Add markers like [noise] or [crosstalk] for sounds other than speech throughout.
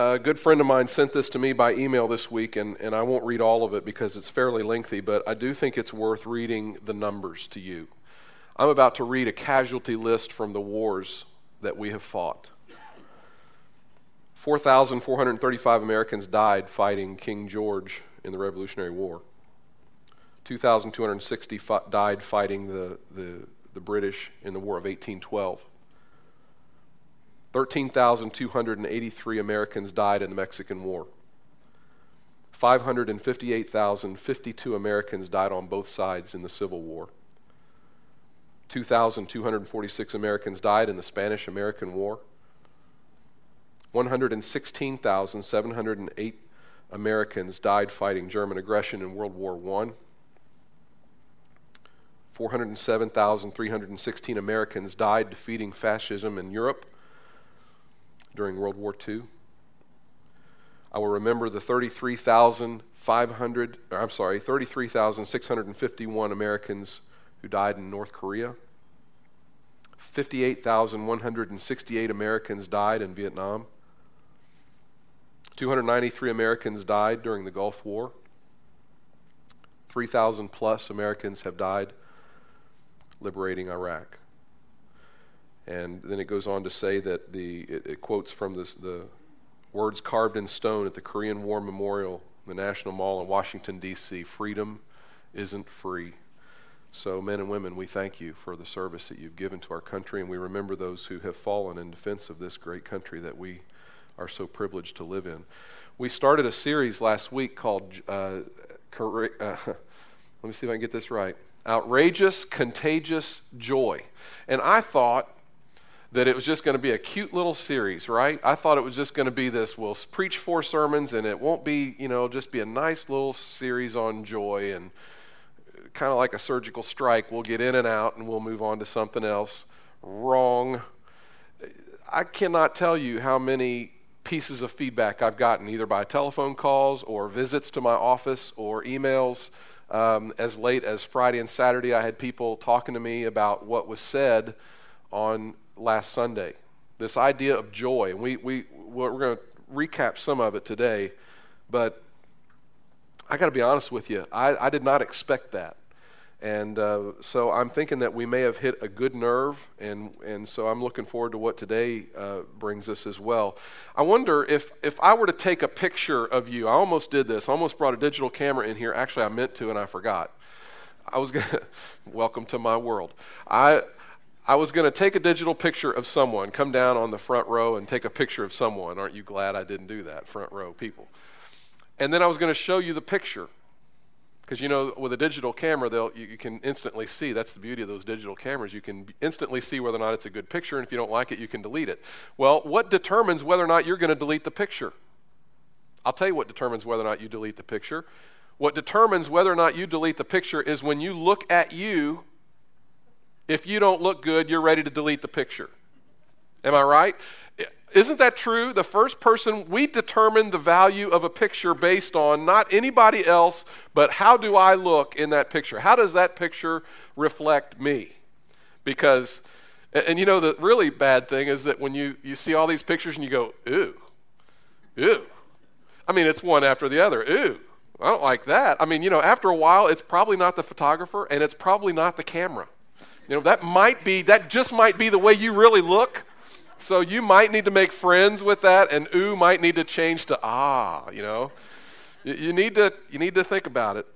A good friend of mine sent this to me by email this week, and, and I won't read all of it because it's fairly lengthy, but I do think it's worth reading the numbers to you. I'm about to read a casualty list from the wars that we have fought. 4,435 Americans died fighting King George in the Revolutionary War. 2,260 died fighting the, the, the British in the War of 1812. 13,283 Americans died in the Mexican War. 558,052 Americans died on both sides in the Civil War. 2,246 Americans died in the Spanish American War. 116,708 Americans died fighting German aggression in World War I. 407,316 Americans died defeating fascism in Europe during World War II. I will remember the 33,500, I'm sorry, 33,651 Americans who died in North Korea. 58,168 Americans died in Vietnam. 293 Americans died during the Gulf War. 3,000 plus Americans have died liberating Iraq. And then it goes on to say that the, it, it quotes from this, the words carved in stone at the Korean War Memorial, the National Mall in Washington, D.C. Freedom isn't free. So, men and women, we thank you for the service that you've given to our country, and we remember those who have fallen in defense of this great country that we are so privileged to live in. We started a series last week called, uh, uh, [laughs] let me see if I can get this right Outrageous, Contagious Joy. And I thought, that it was just going to be a cute little series, right? I thought it was just going to be this we'll preach four sermons and it won't be, you know, just be a nice little series on joy and kind of like a surgical strike. We'll get in and out and we'll move on to something else. Wrong. I cannot tell you how many pieces of feedback I've gotten either by telephone calls or visits to my office or emails. Um, as late as Friday and Saturday, I had people talking to me about what was said on last Sunday. This idea of joy. And we, we, we're going to recap some of it today, but I got to be honest with you. I, I did not expect that. And uh, so I'm thinking that we may have hit a good nerve, and, and so I'm looking forward to what today uh, brings us as well. I wonder if, if I were to take a picture of you, I almost did this, I almost brought a digital camera in here. Actually, I meant to, and I forgot. I was going [laughs] to, welcome to my world. I, I was going to take a digital picture of someone, come down on the front row and take a picture of someone. Aren't you glad I didn't do that, front row people? And then I was going to show you the picture. Because you know, with a digital camera, they'll, you, you, can instantly see. That's the beauty of those digital cameras. You can instantly see whether or not it's a good picture, and if you don't like it, you can delete it. Well, what determines whether or not you're going to delete the picture? I'll tell you what determines whether or not you delete the picture. What determines whether or not you delete the picture is when you look at you if you don't look good, you're ready to delete the picture. Am I right? Isn't that true? The first person, we determine the value of a picture based on not anybody else, but how do I look in that picture? How does that picture reflect me? Because, and you know, the really bad thing is that when you, you see all these pictures and you go, ooh, ooh. I mean, it's one after the other. Ooh, I don't like that. I mean, you know, after a while, it's probably not the photographer and it's probably not the camera. You know, that might be, that just might be the way you really look. So you might need to make friends with that, and ooh might need to change to ah, you know. You, you need to, you need to think about it.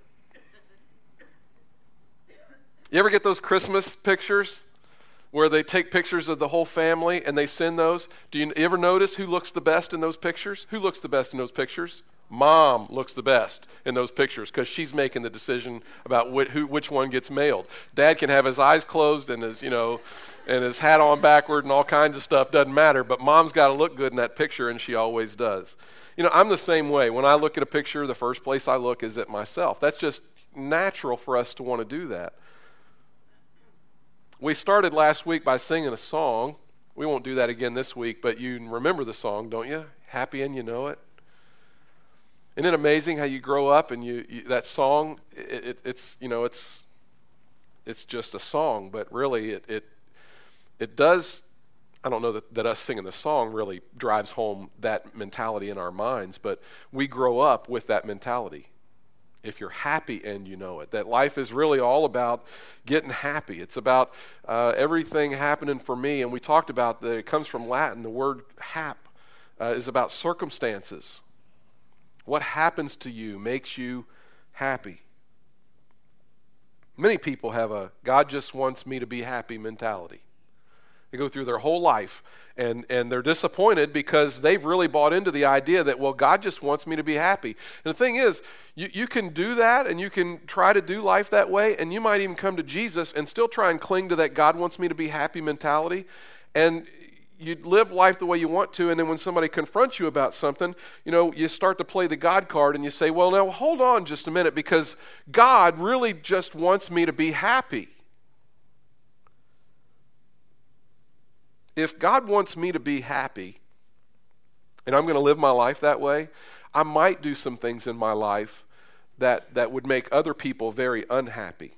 You ever get those Christmas pictures where they take pictures of the whole family and they send those? Do you ever notice who looks the best in those pictures? Who looks the best in those pictures? Mom looks the best in those pictures because she's making the decision about wh- who, which one gets mailed. Dad can have his eyes closed and his, you know, and his hat on backward and all kinds of stuff. Doesn't matter. But mom's got to look good in that picture, and she always does. You know, I'm the same way. When I look at a picture, the first place I look is at myself. That's just natural for us to want to do that. We started last week by singing a song. We won't do that again this week, but you remember the song, don't you? Happy and you know it. Isn't it amazing how you grow up and you, you that song? It, it, it's you know it's it's just a song, but really it it it does I don't know that, that us singing the song really drives home that mentality in our minds, but we grow up with that mentality. If you're happy and you know it, that life is really all about getting happy. It's about uh, everything happening for me. And we talked about that it comes from Latin. The word hap uh, is about circumstances. What happens to you makes you happy. Many people have a God just wants me to be happy mentality. They go through their whole life and, and they're disappointed because they've really bought into the idea that, well, God just wants me to be happy. And the thing is, you, you can do that and you can try to do life that way, and you might even come to Jesus and still try and cling to that God wants me to be happy mentality. And you live life the way you want to, and then when somebody confronts you about something, you know, you start to play the God card and you say, well, now hold on just a minute because God really just wants me to be happy. if God wants me to be happy and I'm going to live my life that way, I might do some things in my life that, that would make other people very unhappy.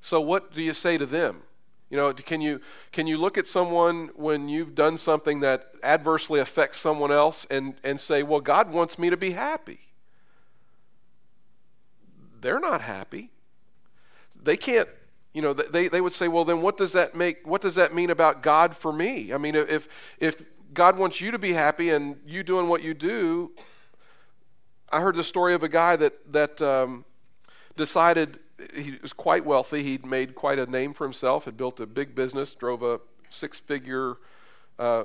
So, what do you say to them? You know, can you, can you look at someone when you've done something that adversely affects someone else and, and say, Well, God wants me to be happy? They're not happy. They can't you know, they, they would say, well, then what does that make, what does that mean about God for me? I mean, if, if God wants you to be happy and you doing what you do, I heard the story of a guy that, that um, decided he was quite wealthy. He'd made quite a name for himself, had built a big business, drove a six figure uh,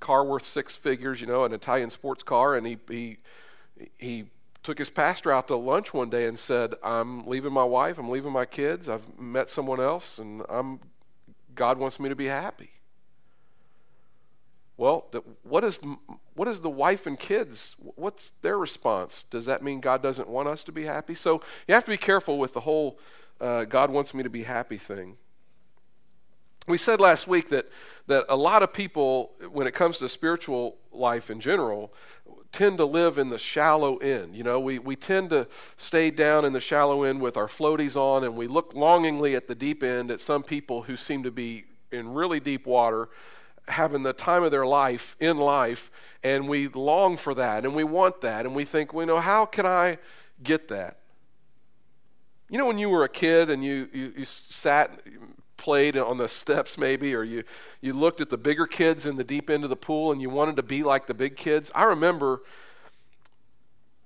car worth six figures, you know, an Italian sports car, and he, he, he took his pastor out to lunch one day and said, I'm leaving my wife, I'm leaving my kids, I've met someone else, and I'm, God wants me to be happy. Well, what is, what is the wife and kids? What's their response? Does that mean God doesn't want us to be happy? So you have to be careful with the whole uh, God wants me to be happy thing. We said last week that, that a lot of people, when it comes to spiritual life in general, tend to live in the shallow end. You know, we, we tend to stay down in the shallow end with our floaties on, and we look longingly at the deep end at some people who seem to be in really deep water, having the time of their life in life, and we long for that, and we want that, and we think, well, you know, how can I get that? You know, when you were a kid and you, you, you sat, played on the steps maybe or you, you looked at the bigger kids in the deep end of the pool and you wanted to be like the big kids i remember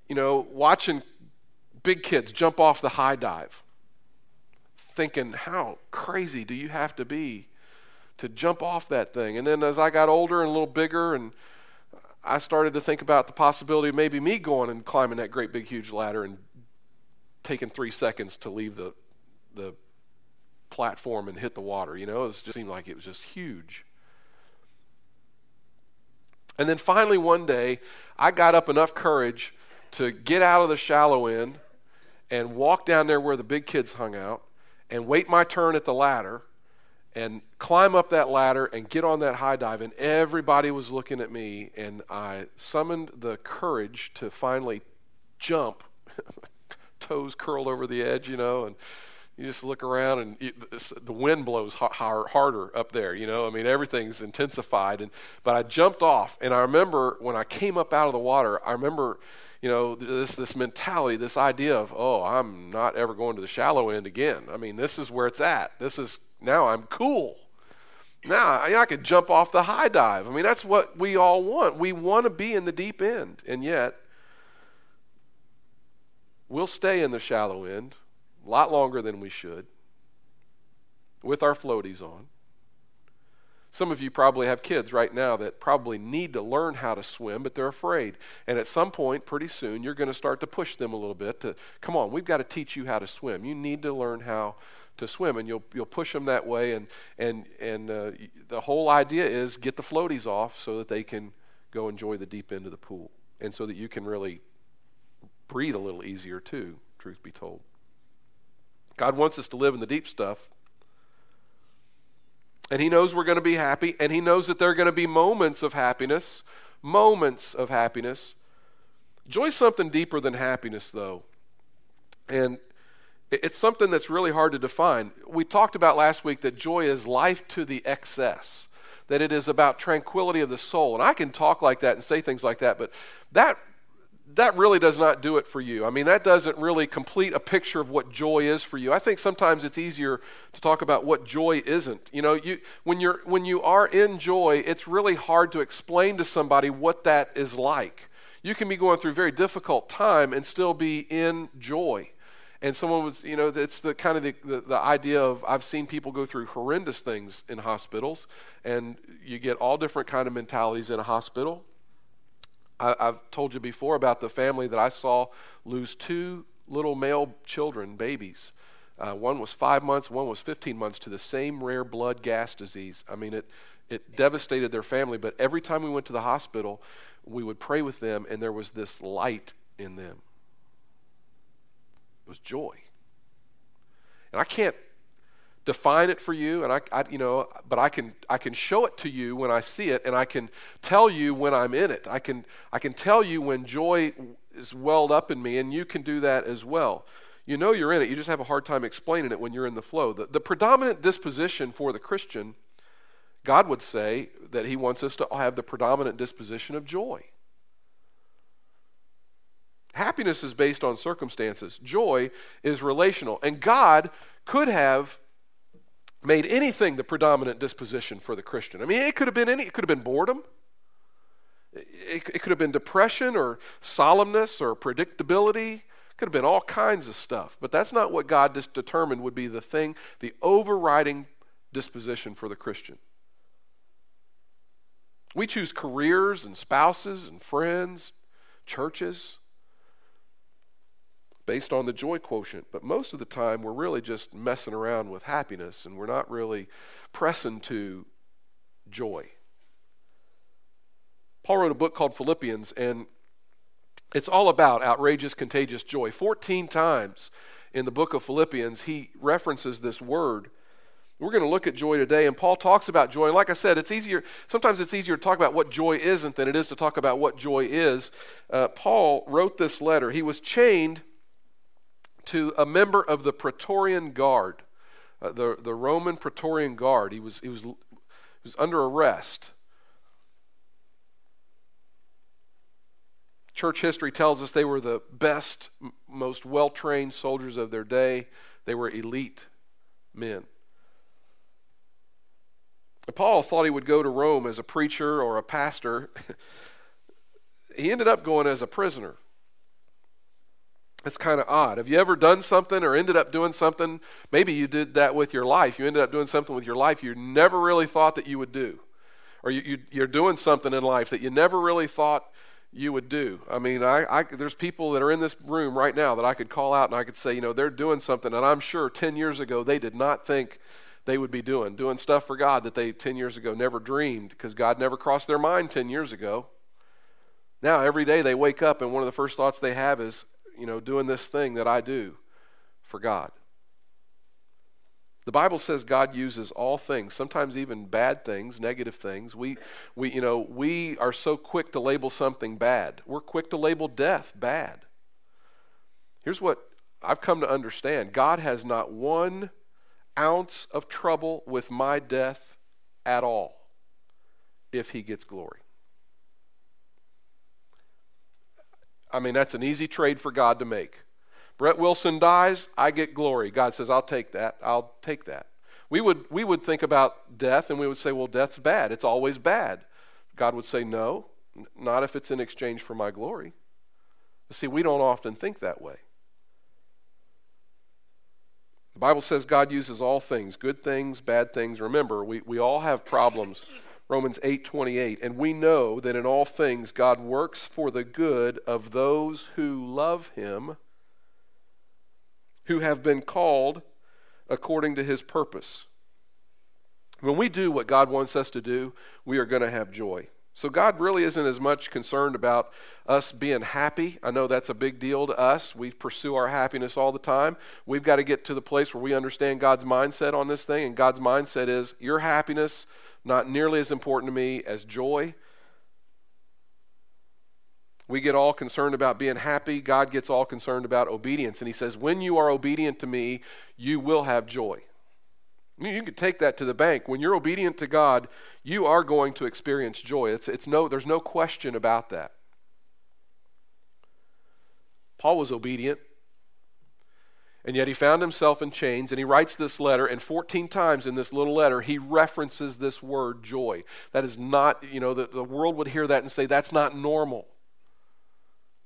you know watching big kids jump off the high dive thinking how crazy do you have to be to jump off that thing and then as i got older and a little bigger and i started to think about the possibility of maybe me going and climbing that great big huge ladder and taking three seconds to leave the the platform and hit the water. You know, it just seemed like it was just huge. And then finally, one day, I got up enough courage to get out of the shallow end and walk down there where the big kids hung out and wait my turn at the ladder and climb up that ladder and get on that high dive. And everybody was looking at me, and I summoned the courage to finally jump, [laughs] toes curled over the edge, you know, and you just look around and you, the wind blows harder up there you know i mean everything's intensified and but i jumped off and i remember when i came up out of the water i remember you know this this mentality this idea of oh i'm not ever going to the shallow end again i mean this is where it's at this is now i'm cool now I, I could jump off the high dive i mean that's what we all want we want to be in the deep end and yet we'll stay in the shallow end a lot longer than we should, with our floaties on. Some of you probably have kids right now that probably need to learn how to swim, but they're afraid. And at some point, pretty soon, you're going to start to push them a little bit to, come on, we've got to teach you how to swim. You need to learn how to swim, and you'll, you'll push them that way. And, and, and uh, the whole idea is get the floaties off so that they can go enjoy the deep end of the pool, and so that you can really breathe a little easier, too, truth be told. God wants us to live in the deep stuff. And He knows we're going to be happy, and He knows that there are going to be moments of happiness. Moments of happiness. Joy is something deeper than happiness, though. And It's something that's really hard to define. We talked about last week that joy is life to the excess, that it is about tranquility of the soul. And I can talk like that and say things like that, but that that really does not do it for you. I mean, that doesn't really complete a picture of what joy is for you. I think sometimes it's easier to talk about what joy isn't. You know, you, when, you're, when you are in joy, it's really hard to explain to somebody what that is like. You can be going through a very difficult time and still be in joy. And someone was, you know, it's the kind of the, the, the idea of I've seen people go through horrendous things in hospitals, and you get all different kind of mentalities in a hospital I, have told you before about the family that I saw lose two little male children, babies. Uh, one was five months, one was 15 months to the same rare blood gas disease. I mean, it, it devastated their family, but every time we went to the hospital, we would pray with them, and there was this light in them. It was joy. And I can't define it for you and I, I, you know but i can i can show it to you when i see it and i can tell you when i'm in it. I can i can tell you when joy is welled up in me and you can do that as well. You know you're in it. You just have a hard time explaining it when you're in the flow. The, the predominant disposition for the christian god would say that he wants us to have the predominant disposition of joy happiness is based on circumstances joy is relational and god could have made anything the predominant disposition for the Christian. I mean, it could have been any, it could have been boredom. It, it could have been depression or solemnness or predictability. It could have been all kinds of stuff. But that's not what God just determined would be the thing, the overriding disposition for the Christian. We choose careers and spouses and friends, churches based on the joy quotient. But most of the time, we're really just messing around with happiness and we're not really pressing to joy. Paul wrote a book called Philippians, and it's all about outrageous, contagious joy. 14 times in the book of Philippians, he references this word. We're going to look at joy today, and Paul talks about joy. And like I said, it's easier. Sometimes it's easier to talk about what joy isn't than it is to talk about what joy is. Uh, Paul wrote this letter. He was chained to a member of the Praetorian Guard, uh, the, the Roman Praetorian Guard. He was, he, was, he was under arrest. Church history tells us they were the best, most well trained soldiers of their day. They were elite men. Paul thought he would go to Rome as a preacher or a pastor. [laughs] he ended up going as a prisoner. It's kind of odd. Have you ever done something or ended up doing something? Maybe you did that with your life. You ended up doing something with your life you never really thought that you would do. Or you, you, are doing something in life that you never really thought you would do. I mean, I, I, there's people that are in this room right now that I could call out and I could say, you know, they're doing something that I'm sure 10 years ago they did not think they would be doing. Doing stuff for God that they 10 years ago never dreamed because God never crossed their mind 10 years ago. Now, every day they wake up and one of the first thoughts they have is, you know, doing this thing that I do for God. The Bible says God uses all things, sometimes even bad things, negative things. We, we, you know, we are so quick to label something bad. We're quick to label death bad. Here's what I've come to understand God has not one ounce of trouble with my death at all if He gets glory. I mean, that's an easy trade for God to make. Brett Wilson dies, I get glory. God says, I'll take that. I'll take that. We would, we would think about death and we would say, well, death's bad. It's always bad. God would say, no, not if it's in exchange for my glory. See, we don't often think that way. The Bible says God uses all things, good things, bad things. Remember, we, we all have problems. Romans 8:28 and we know that in all things God works for the good of those who love him who have been called according to his purpose. When we do what God wants us to do, we are going to have joy. So God really isn't as much concerned about us being happy. I know that's a big deal to us. We pursue our happiness all the time. We've got to get to the place where we understand God's mindset on this thing, and God's mindset is your happiness not nearly as important to me as joy. We get all concerned about being happy. God gets all concerned about obedience. And He says, When you are obedient to me, you will have joy. You can take that to the bank. When you're obedient to God, you are going to experience joy. It's, it's no, there's no question about that. Paul was obedient, and yet he found himself in chains, and he writes this letter, and 14 times in this little letter, he references this word joy. That is not, you know, the, the world would hear that and say, that's not normal.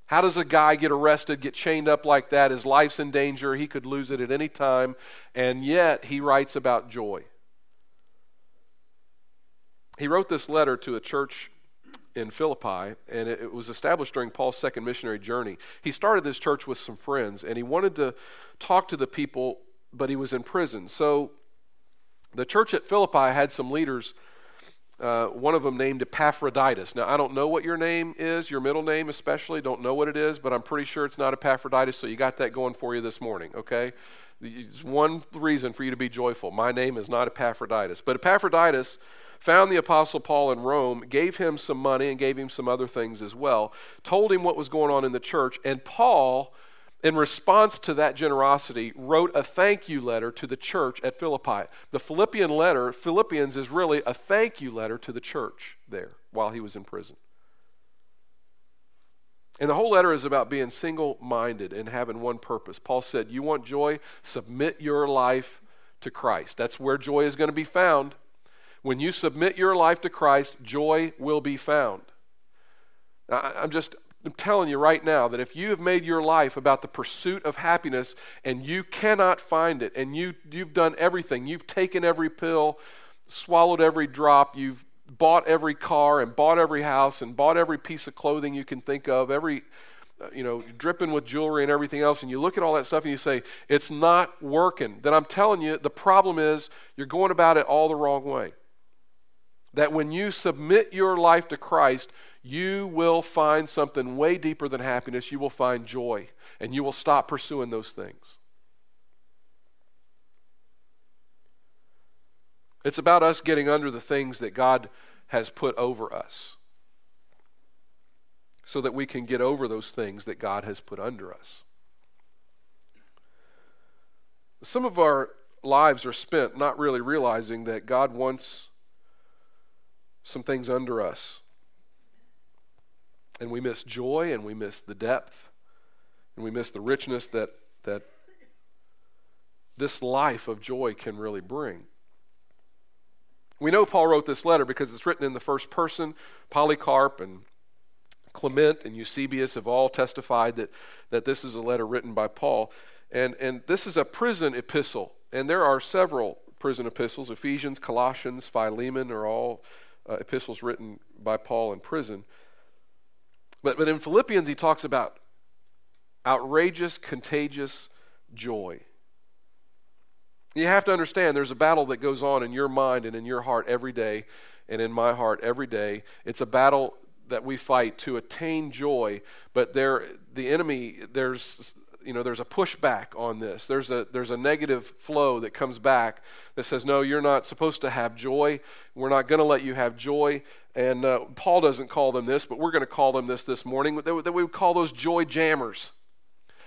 How does a guy get arrested, get chained up like that? His life's in danger. He could lose it at any time. And yet, he writes about joy. He wrote this letter to a church in Philippi, and it was established during Paul's second missionary journey. He started this church with some friends, and he wanted to talk to the people, but he was in prison. So the church at Philippi had some leaders uh, one of them named Epaphroditus. Now, I don't know what your name is, your middle name especially, don't know what it is, but I'm pretty sure it's not Epaphroditus, so you got that going for you this morning, okay? It's one reason for you to be joyful. My name is not Epaphroditus. But Epaphroditus found the Apostle Paul in Rome, gave him some money, and gave him some other things as well, told him what was going on in the church, and Paul in response to that generosity, wrote a thank you letter to the church at Philippi. The Philippian letter, Philippians, is really a thank you letter to the church there while he was in prison. And the whole letter is about being single minded and having one purpose. Paul said, You want joy? Submit your life to Christ. That's where joy is going to be found. When you submit your life to Christ, joy will be found. I'm just I'm telling you right now that if you have made your life about the pursuit of happiness and you cannot find it, and you, you've done everything, you've taken every pill, swallowed every drop, you've bought every car and bought every house and bought every piece of clothing you can think of, every, uh, you know, dripping with jewelry and everything else, and you look at all that stuff and you say, it's not working, then I'm telling you, the problem is you're going about it all the wrong way. That when you submit your life to Christ, you will find something way deeper than happiness. You will find joy, and you will stop pursuing those things. It's about us getting under the things that God has put over us so that we can get over those things that God has put under us. Some of our lives are spent not really realizing that God wants some things under us and we miss joy and we miss the depth and we miss the richness that, that this life of joy can really bring. We know Paul wrote this letter because it's written in the first person. Polycarp and Clement and Eusebius have all testified that, that this is a letter written by Paul. And, and this is a prison epistle. And there are several prison epistles. Ephesians, Colossians, Philemon are all uh, epistles written by Paul in prison. But, but in Philippians, he talks about outrageous, contagious joy. You have to understand there's a battle that goes on in your mind and in your heart every day, and in my heart every day. It's a battle that we fight to attain joy, but there, the enemy, there's you know there's a pushback on this there's a there's a negative flow that comes back that says no you're not supposed to have joy we're not going to let you have joy and uh, Paul doesn't call them this, but we're going to call them this this morning. That, we would call those joy jammers.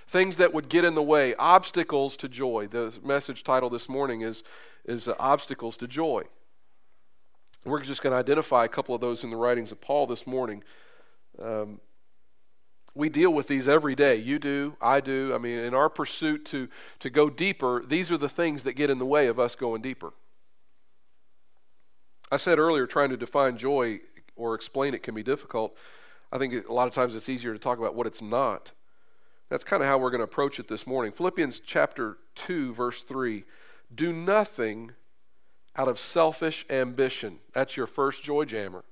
Things that would get in the way, obstacles to joy. The message title this morning is, is uh, Obstacles to Joy. We're just going to identify a couple of those in the writings of Paul this morning. Um, we deal with these every day. You do, I do. I mean, in our pursuit to, to go deeper, these are the things that get in the way of us going deeper. I said earlier, trying to define joy or explain it can be difficult. I think a lot of times it's easier to talk about what it's not. That's kind of how we're going to approach it this morning. Philippians chapter 2, verse 3 Do nothing out of selfish ambition. That's your first joy jammer.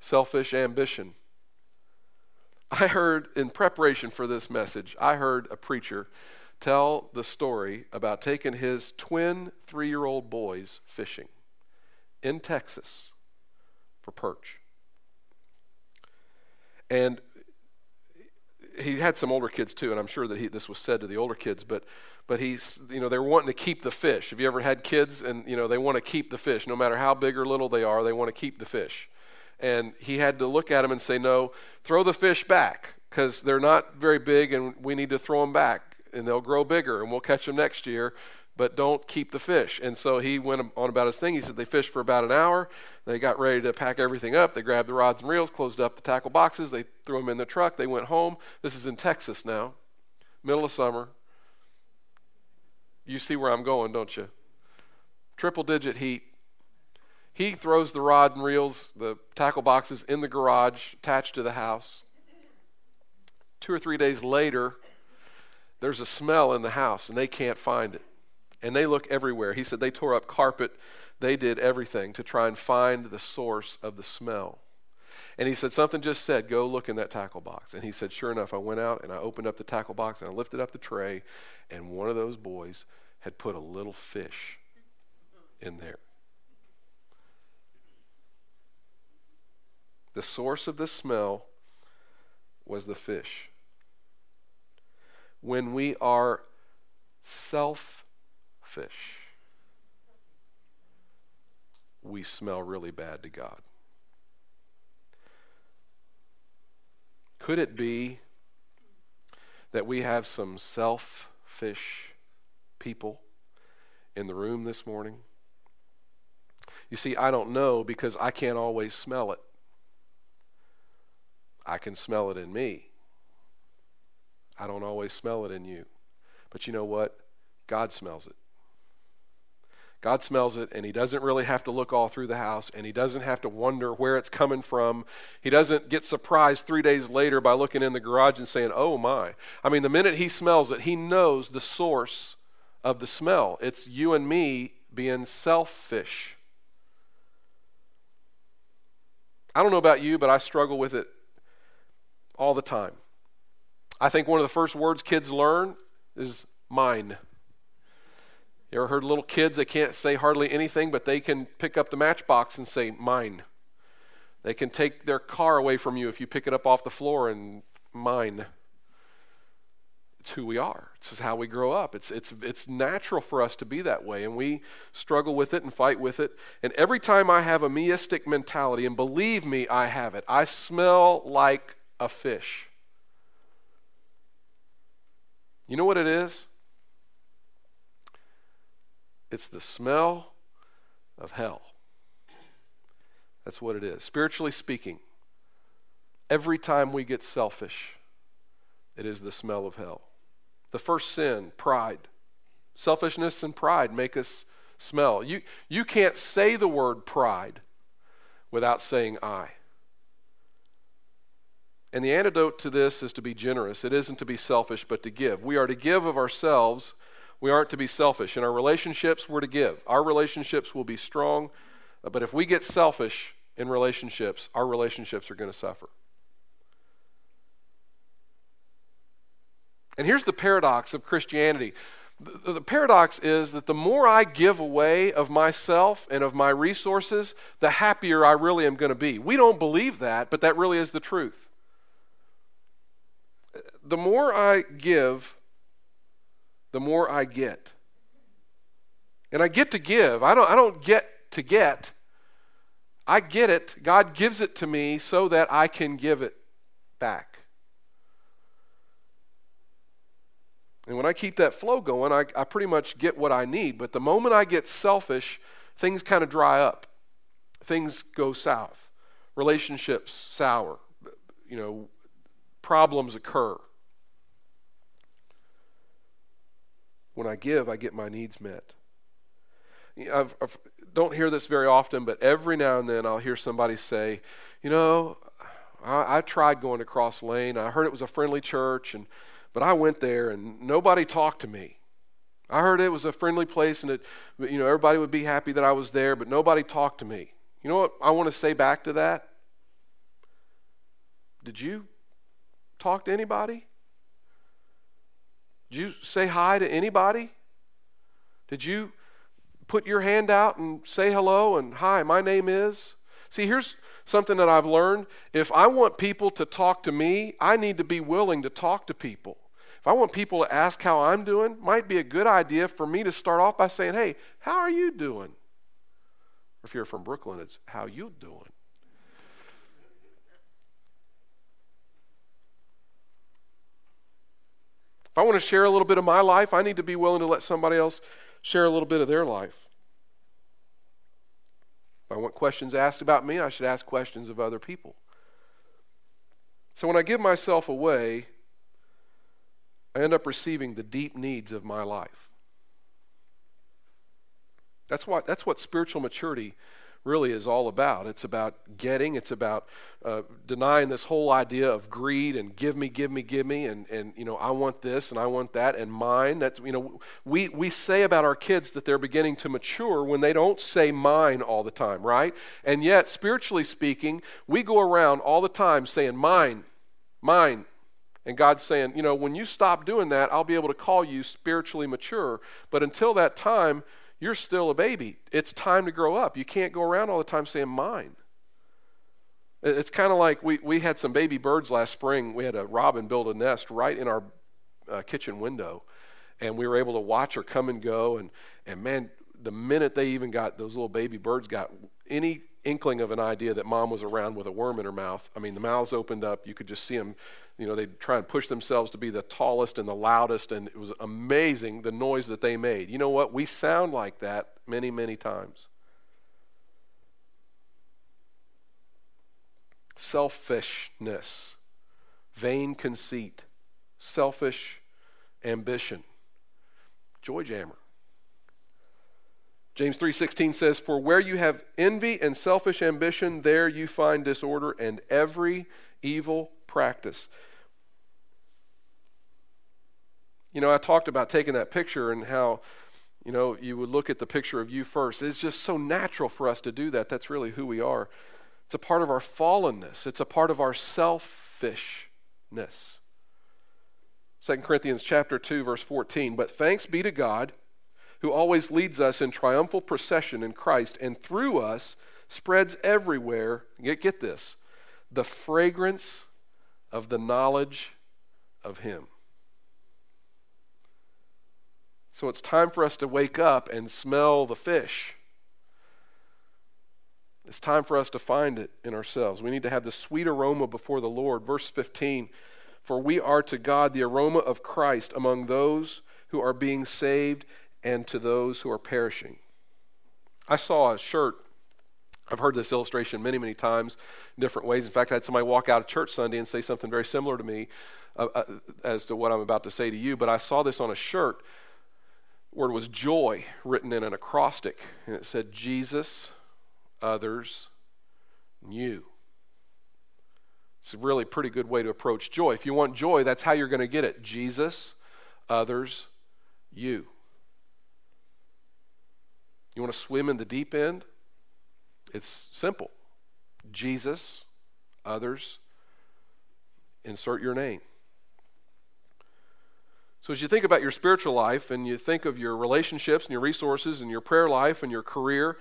Selfish ambition. I heard, in preparation for this message, I heard a preacher tell the story about taking his twin three year old boys fishing in Texas for perch. And he had some older kids too, and I'm sure that he, this was said to the older kids, but but he's you know they're wanting to keep the fish. Have you ever had kids and you know they want to keep the fish, no matter how big or little they are, they want to keep the fish. And he had to look at him and say, No, throw the fish back because they're not very big and we need to throw them back and they'll grow bigger and we'll catch them next year but don't keep the fish. And so he went on about his thing. He said they fished for about an hour. They got ready to pack everything up. They grabbed the rods and reels, closed up the tackle boxes. They threw them in the truck. They went home. This is in Texas now, middle of summer. You see where I'm going, don't you? Triple digit heat. He throws the rod and reels, the tackle boxes in the garage attached to the house. Two or three days later, there's a smell in the house and they can't find it and they look everywhere. He said they tore up carpet, they did everything to try and find the source of the smell. And he said, Something just said, Go look in that tackle box. And he said, Sure enough, I went out and I opened up the tackle box and I lifted up the tray, and one of those boys had put a little fish in there. The source of the smell was the fish. When we are self fish. We smell really bad to God. Could it be that we have some selfish people in the room this morning? You see, I don't know because I can't always smell it. I can smell it in me. I don't always smell it in you. But you know what? God smells it. God smells it, and He doesn't really have to look all through the house, and He doesn't have to wonder where it's coming from. He doesn't get surprised three days later by looking in the garage and saying, Oh my. I mean, the minute He smells it, He knows the source of the smell. It's you and me being selfish. I don't know about you, but I struggle with it all the time. I think one of the first words kids learn is mine. You ever heard little kids, they can't say hardly anything, but they can pick up the matchbox and say, mine. They can take their car away from you if you pick it up off the floor and mine. It's who we are. It's how we grow up. It's, it's, it's natural for us to be that way, and we struggle with it and fight with it. And every time I have a meistic mentality, and believe me, I have it, I smell like a fish. You know what it is? It's the smell of hell. That's what it is. Spiritually speaking, every time we get selfish, it is the smell of hell. The first sin, pride. Selfishness and pride make us smell. You, you can't say the word pride without saying I. And the antidote to this is to be generous. It isn't to be selfish, but to give. We are to give of ourselves we aren't to be selfish. In our relationships, we're to give. Our relationships will be strong, but if we get selfish in relationships, our relationships are going to suffer. And here's the paradox of Christianity. The, paradox is that the more I give away of myself and of my resources, the happier I really am going to be. We don't believe that, but that really is the truth. The more I give, the more I get. And I get to give. I don't, I don't get to get. I get it. God gives it to me so that I can give it back. And when I keep that flow going, I, I pretty much get what I need. But the moment I get selfish, things kind of dry up. Things go south. Relationships sour. You know, problems occur. When I give, I get my needs met. I don't hear this very often, but every now and then I'll hear somebody say, You know, I, I tried going to Cross Lane. I heard it was a friendly church, and, but I went there and nobody talked to me. I heard it was a friendly place and it, you know, everybody would be happy that I was there, but nobody talked to me. You know what I want to say back to that? Did you talk to anybody? Did you say hi to anybody? Did you put your hand out and say hello and hi, my name is? See, here's something that I've learned. If I want people to talk to me, I need to be willing to talk to people. If I want people to ask how I'm doing, might be a good idea for me to start off by saying, "Hey, how are you doing?" If you're from Brooklyn, it's "How you doing?" I want to share a little bit of my life, I need to be willing to let somebody else share a little bit of their life. If I want questions asked about me, I should ask questions of other people. So when I give myself away, I end up receiving the deep needs of my life. That's what, that's what spiritual maturity really is all about. It's about getting, it's about uh, denying this whole idea of greed and give me, give me, give me, and, and, you know, I want this and I want that and mine. That's, you know, we, we say about our kids that they're beginning to mature when they don't say mine all the time, right? And yet, spiritually speaking, we go around all the time saying mine, mine. And God's saying, you know, when you stop doing that, I'll be able to call you spiritually mature. But until that time, you're still a baby. It's time to grow up. You can't go around all the time saying mine. It's kind of like we, we had some baby birds last spring. We had a robin build a nest right in our uh, kitchen window. And we were able to watch her come and go. And, and man, the minute they even got those little baby birds got any inkling of an idea that mom was around with a worm in her mouth, I mean, the mouths opened up. You could just see them you know, they'd try and push themselves to be the tallest and the loudest, and it was amazing the noise that they made. You know what? We sound like that many, many times. Selfishness, vain conceit, selfish ambition, joy jammer. James 3:16 says for where you have envy and selfish ambition there you find disorder and every evil practice. You know, I talked about taking that picture and how, you know, you would look at the picture of you first. It's just so natural for us to do that. That's really who we are. It's a part of our fallenness, it's a part of our selfishness. 2 Corinthians chapter 2 verse 14, but thanks be to God who always leads us in triumphal procession in Christ and through us spreads everywhere, get, get this, the fragrance of the knowledge of him. So it's time for us to wake up and smell the fish. It's time for us to find it in ourselves. We need to have the sweet aroma before the Lord. Verse 15 For we are to God the aroma of Christ among those who are being saved and to those who are perishing. I saw a shirt. I've heard this illustration many, many times in different ways. In fact, I had somebody walk out of church Sunday and say something very similar to me uh, uh, as to what I'm about to say to you. But I saw this on a shirt word was joy written in an acrostic, and it said Jesus, others, you. It's a really pretty good way to approach joy. If you want joy, that's how you're going to get it Jesus, others, you. You want to swim in the deep end? It's simple Jesus, others, insert your name. So, as you think about your spiritual life and you think of your relationships and your resources and your prayer life and your career,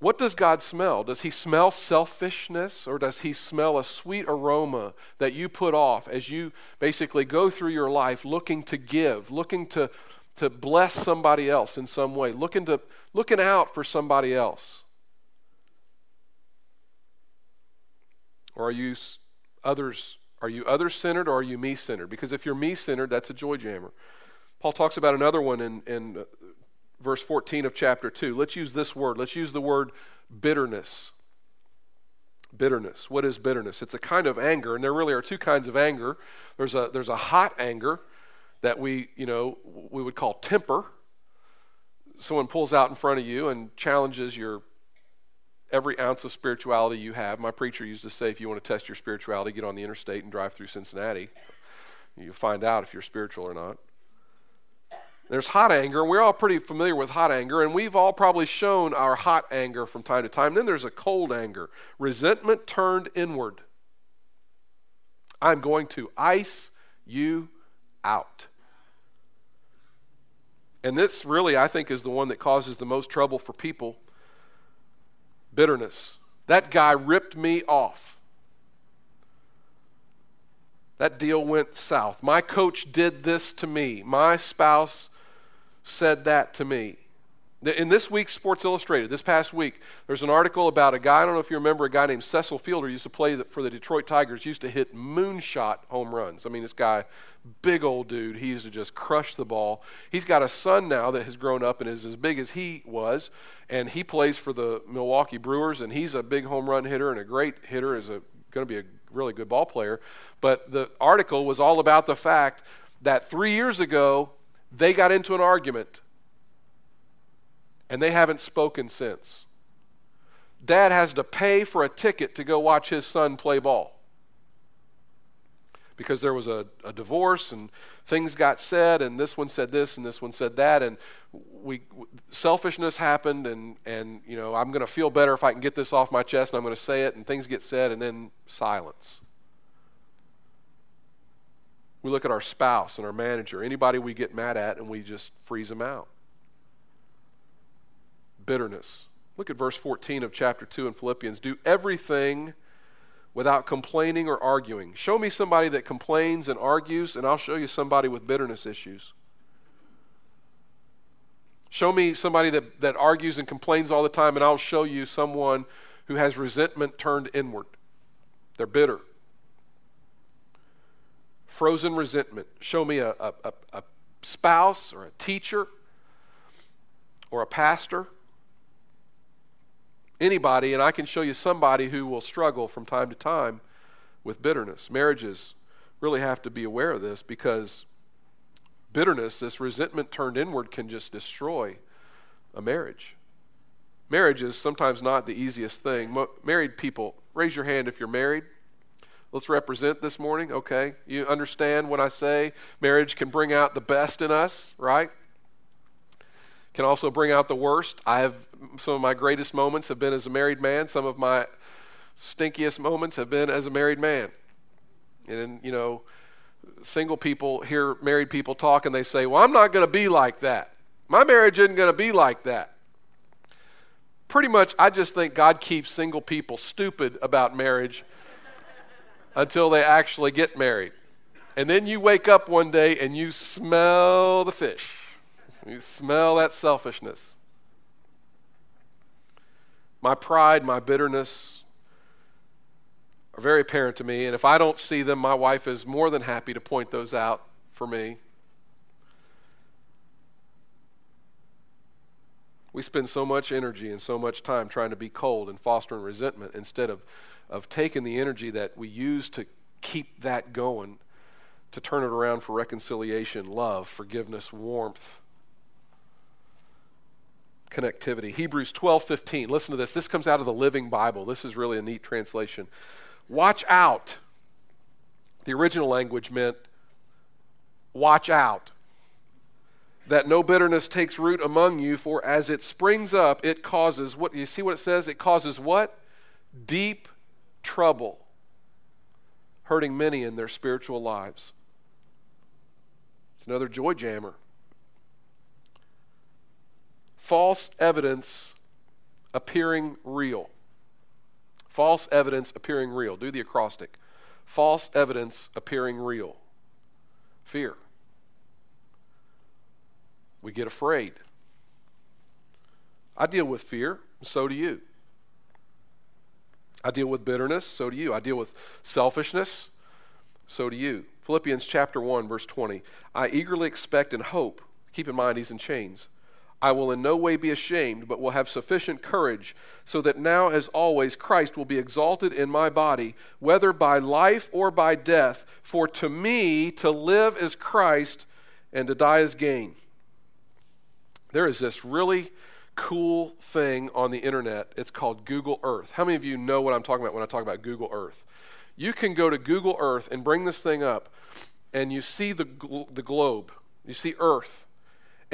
what does God smell? Does He smell selfishness or does He smell a sweet aroma that you put off as you basically go through your life looking to give, looking to, to bless somebody else in some way, looking, to, looking out for somebody else? Or are you others are you other centered or are you me centered? Because if you're me centered, that's a joy jammer. Paul talks about another one in, in uh, verse 14 of chapter 2. Let's use this word. Let's use the word bitterness. Bitterness. What is bitterness? It's a kind of anger, and there really are two kinds of anger. There's a, there's a hot anger that we, you know, we would call temper. Someone pulls out in front of you and challenges your every ounce of spirituality you have. My preacher used to say, if you want to test your spirituality, get on the interstate and drive through Cincinnati. You'll find out if you're spiritual or not. There's hot anger, and we're all pretty familiar with hot anger, and we've all probably shown our hot anger from time to time. Then there's a cold anger, resentment turned inward. I'm going to ice you out. And this really, I think, is the one that causes the most trouble for people bitterness. That guy ripped me off. That deal went south. My coach did this to me. My spouse said that to me. In this week's Sports Illustrated, this past week, there's an article about a guy, I don't know if you remember, a guy named Cecil Fielder used to play for the Detroit Tigers, used to hit moonshot home runs. I mean, this guy, big old dude, he used to just crush the ball. He's got a son now that has grown up and is as big as he was, and he plays for the Milwaukee Brewers, and he's a big home run hitter and a great hitter, is a, going to be a really good ball player. But the article was all about the fact that three years ago, they got into an argument and they haven't spoken since. Dad has to pay for a ticket to go watch his son play ball. Because there was a, a, divorce and things got said and this one said this and this one said that and we selfishness happened and and you know i'm going to feel better if i can get this off my chest and i'm going to say it and things get said and then silence. We look at our spouse and our manager anybody we get mad at and we just freeze them out bitterness. Look at verse 14 of chapter 2 in Philippians. Do everything without complaining or arguing. Show me somebody that complains and argues, and I'll show you somebody with bitterness issues. Show me somebody that, that argues and complains all the time, and I'll show you someone who has resentment turned inward. They're bitter. Frozen resentment. Show me a, a, a spouse or a teacher or a pastor anybody, and I can show you somebody who will struggle from time to time with bitterness. Marriages really have to be aware of this because bitterness, this resentment turned inward, can just destroy a marriage. Marriage is sometimes not the easiest thing. Mo- married people, raise your hand if you're married. Let's represent this morning, okay? You understand what I say marriage can bring out the best in us, right? Can also bring out the worst. I have some of my greatest moments have been as a married man. Some of my stinkiest moments have been as a married man. And, you know, single people hear married people talk and they say, Well, I'm not going to be like that. My marriage isn't going to be like that. Pretty much, I just think God keeps single people stupid about marriage [laughs] until they actually get married. And then you wake up one day and you smell the fish. You smell that selfishness. My pride, my bitterness are very apparent to me. And if I don't see them, my wife is more than happy to point those out for me. We spend so much energy and so much time trying to be cold and fostering resentment instead of, of taking the energy that we use to keep that going to turn it around for reconciliation, love, forgiveness, warmth connectivity. Hebrews 12 15. Listen to this. This comes out of the Living Bible. This is really a neat translation. Watch out. The original language meant watch out. That no bitterness takes root among you, for as it springs up, it causes what you see what it says? It causes what? Deep trouble, hurting many in their spiritual lives. It's another joy jammer false evidence appearing real. False evidence appearing real. Do the acrostic. False evidence appearing real. Fear. We get afraid. I deal with fear, so do you. I deal with bitterness, so do you. I deal with selfishness, so do you. Philippians chapter 1, verse 20. I eagerly expect and hope. Keep in mind, he's in chains I will in no way be ashamed, but will have sufficient courage, so that now, as always, Christ will be exalted in my body, whether by life or by death. For to me, to live is Christ, and to die is gain. There is this really cool thing on the internet. It's called Google Earth. How many of you know what I'm talking about when I talk about Google Earth? You can go to Google Earth and bring this thing up, and you see the, the globe, you see Earth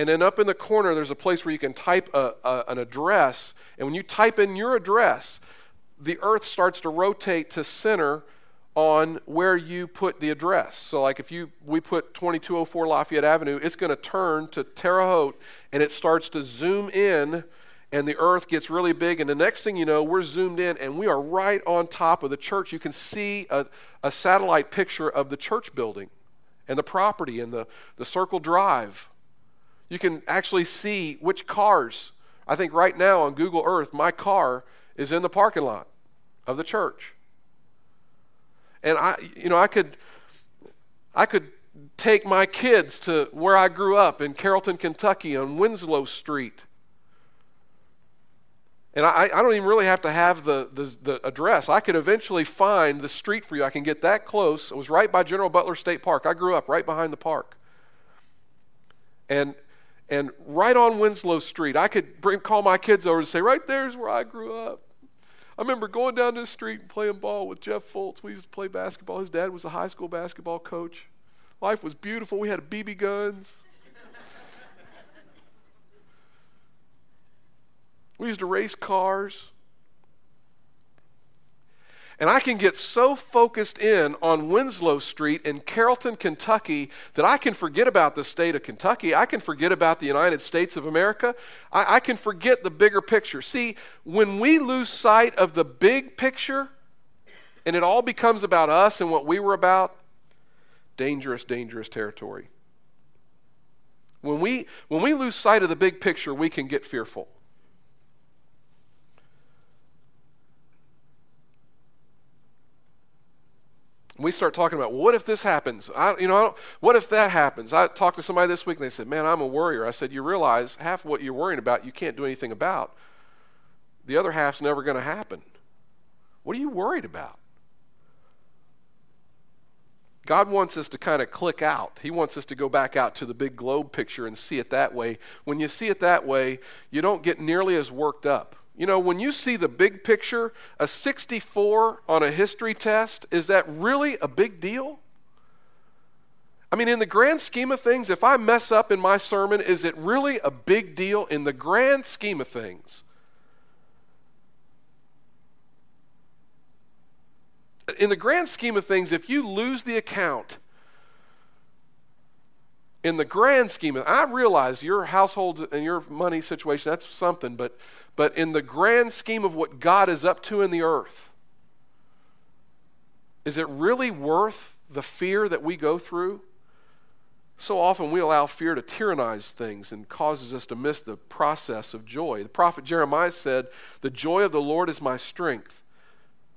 and then up in the corner, there's a place where you can type a, a, an address. And when you type in your address, the earth starts to rotate to center on where you put the address. So, like if you we put 2204 Lafayette Avenue, it's going to turn to Terre Haute and it starts to zoom in and the earth gets really big. And the next thing you know, we're zoomed in and we are right on top of the church. You can see a, a satellite picture of the church building and the property and the, the circle drive. You can actually see which cars I think right now on Google Earth, my car is in the parking lot of the church. And I, you know, I could, I could take my kids to where I grew up in Carrollton, Kentucky on Winslow Street. And I, I don't even really have to have the, the, the, address. I could eventually find the street for you. I can get that close. It was right by General Butler State Park. I grew up right behind the park. And, and right on Winslow Street, I could bring, call my kids over and say, right there's where I grew up. I remember going down this street and playing ball with Jeff Fultz. We used to play basketball. His dad was a high school basketball coach. Life was beautiful. We had BB guns. we used to race cars. And I can get so focused in on Winslow Street in Carrollton, Kentucky, that I can forget about the state of Kentucky. I can forget about the United States of America. I, I can forget the bigger picture. See, when we lose sight of the big picture and it all becomes about us and what we were about, dangerous, dangerous territory. When we, when we lose sight of the big picture, we can get fearful. We start talking about well, what if this happens I, you know what if that happens i talked to somebody this week and they said man i'm a worrier i said you realize half what you're worrying about you can't do anything about the other half's never going to happen what are you worried about God wants us to kind of click out. He wants us to go back out to the big globe picture and see it that way. When you see it that way, you don't get nearly as worked up. You know, when you see the big picture, a 64 on a history test, is that really a big deal? I mean, in the grand scheme of things, if I mess up in my sermon, is it really a big deal in the grand scheme of things? in the grand scheme of things, if you lose the account, in the grand scheme, of, I realize your household and your money situation, that's something, but, but in the grand scheme of what God is up to in the earth, is it really worth the fear that we go through? So often we allow fear to tyrannize things and causes us to miss the process of joy. The prophet Jeremiah said, The joy of the Lord is my strength.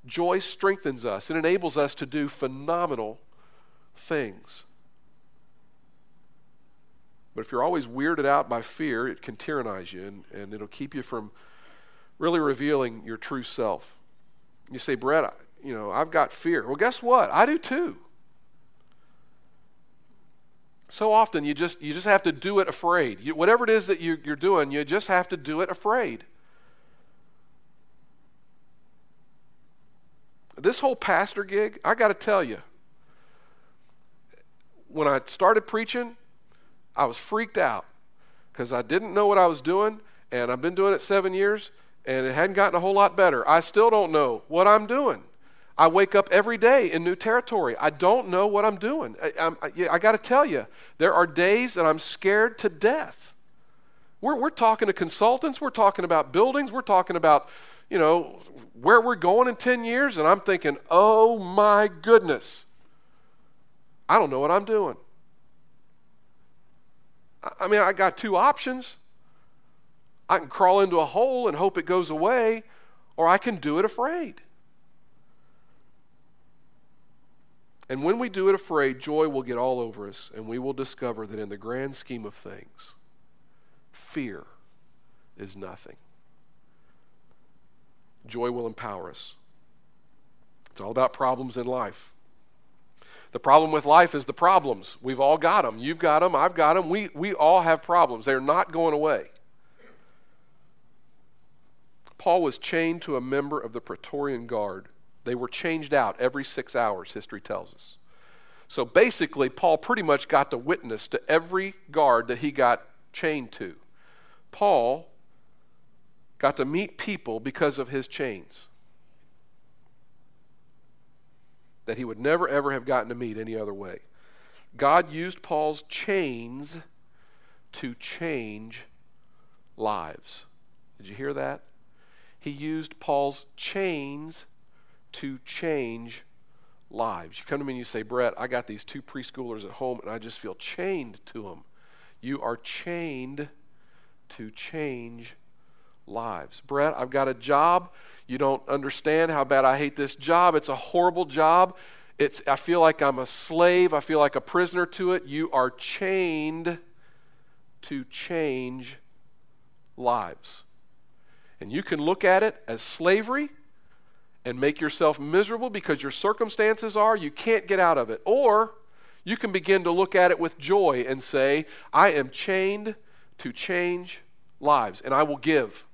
Joy strengthens us, it enables us to do phenomenal things. But if you're always weirded out by fear, it can tyrannize you and, and it'll keep you from really revealing your true self. You say, Brett, you know, I've got fear. Well, guess what? I do too. So often you just you just have to do it afraid. You, whatever it is that you, you're doing, you just have to do it afraid. This whole pastor gig, I got to tell you, when I started preaching, I was freaked out because I didn't know what I was doing, and I've been doing it seven years, and it hadn't gotten a whole lot better. I still don't know what I'm doing. I wake up every day in new territory. I don't know what I'm doing. I, I, I got to tell you, there are days that I'm scared to death. We're, we're talking to consultants, we're talking about buildings, we're talking about, you know, where we're going in 10 years, and I'm thinking, oh my goodness, I don't know what I'm doing. I mean, I got two options. I can crawl into a hole and hope it goes away, or I can do it afraid. And when we do it afraid, joy will get all over us, and we will discover that in the grand scheme of things, fear is nothing. Joy will empower us. It's all about problems in life. The problem with life is the problems. We've all got them. You've got them. I've got them. We, we all have problems. They're not going away. Paul was chained to a member of the Praetorian Guard. They were changed out every six hours, history tells us. So basically, Paul pretty much got to witness to every guard that he got chained to. Paul got to meet people because of his chains that he would never, ever have gotten to meet any other way. God used Paul's chains to change lives. Did you hear that? He used Paul's chains to change lives. You come to me and you say, Brett, I got these two preschoolers at home and I just feel chained to them. You are chained to change lives. Brett, I've got a job. You don't understand how bad I hate this job. It's a horrible job. It's, I feel like I'm a slave. I feel like a prisoner to it. You are chained to change lives. And you can look at it as slavery and make yourself miserable because your circumstances are, you can't get out of it. Or you can begin to look at it with joy and say, I am chained to change lives, and I will give.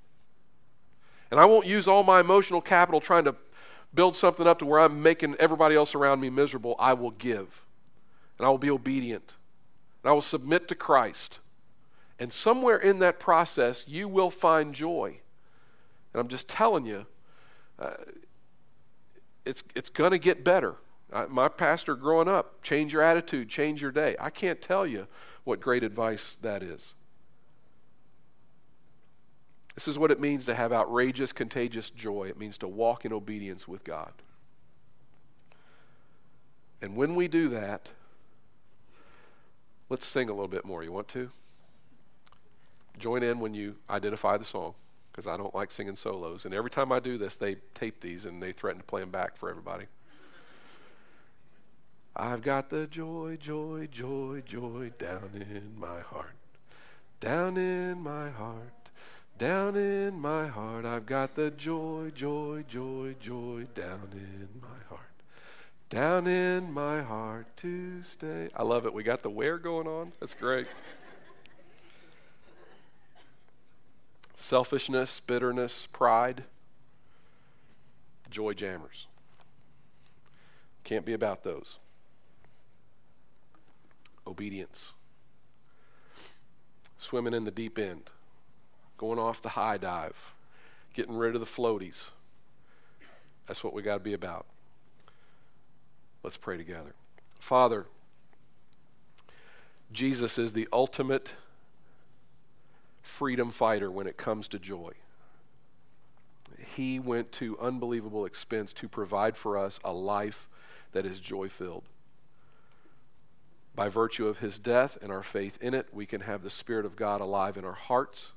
And I won't use all my emotional capital trying to build something up to where I'm making everybody else around me miserable. I will give. And I will be obedient. And I will submit to Christ. And somewhere in that process, you will find joy. And I'm just telling you, uh, it's, it's going to get better. I, my pastor growing up, change your attitude, change your day. I can't tell you what great advice that is. This is what it means to have outrageous, contagious joy. It means to walk in obedience with God. And when we do that, let's sing a little bit more. You want to? Join in when you identify the song, because I don't like singing solos. And every time I do this, they tape these and they threaten to play them back for everybody. I've got the joy, joy, joy, joy down in my heart. Down in my heart. Down in my heart, I've got the joy, joy, joy, joy down in my heart. Down in my heart to stay. I love it. We got the where going on. That's great. Selfishness, bitterness, pride, joy jammers. Can't be about those. Obedience. Swimming in the deep end going off the high dive, getting rid of the floaties. That's what we got to be about. Let's pray together. Father, Jesus is the ultimate freedom fighter when it comes to joy. He went to unbelievable expense to provide for us a life that is joy filled. By virtue of his death and our faith in it, we can have the Spirit of God alive in our hearts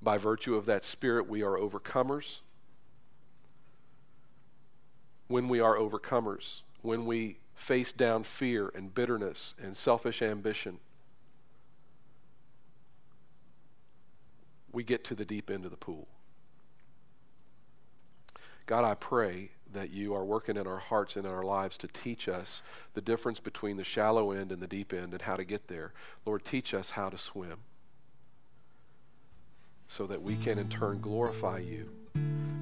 by virtue of that Spirit, we are overcomers. When we are overcomers, when we face down fear and bitterness and selfish ambition, we get to the deep end of the pool. God, I pray that you are working in our hearts and in our lives to teach us the difference between the shallow end and the deep end and how to get there. Lord, teach us how to swim so that we can in turn glorify you.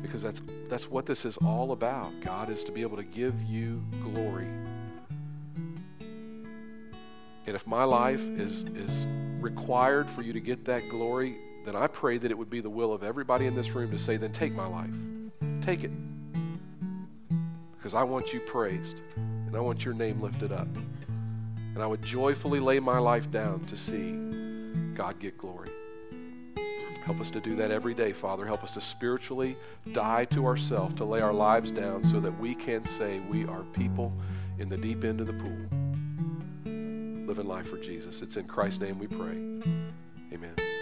Because that's, that's what this is all about. God is to be able to give you glory. And if my life is, is required for you to get that glory, then I pray that it would be the will of everybody in this room to say, then take my life. Take it. Because I want you praised and I want your name lifted up. And I would joyfully lay my life down to see God get glory. Help us to do that every day, Father. Help us to spiritually die to ourselves, to lay our lives down so that we can say we are people in the deep end of the pool, living life for Jesus. It's in Christ's name we pray. Amen.